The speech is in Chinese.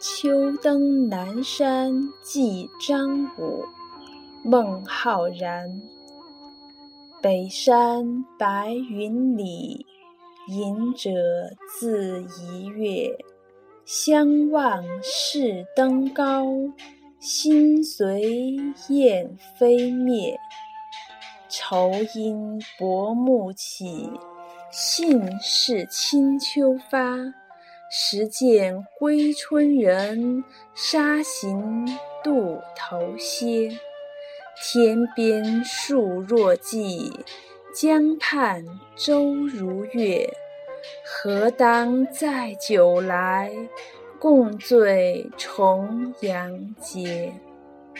秋登南山记张武，孟浩然。北山白云里，隐者自怡月。相望是登高，心随雁飞灭。愁因薄暮起，信是清秋发。时见归春人，沙行渡头歇。天边树若荠，江畔舟如月。何当载酒来，共醉重阳节。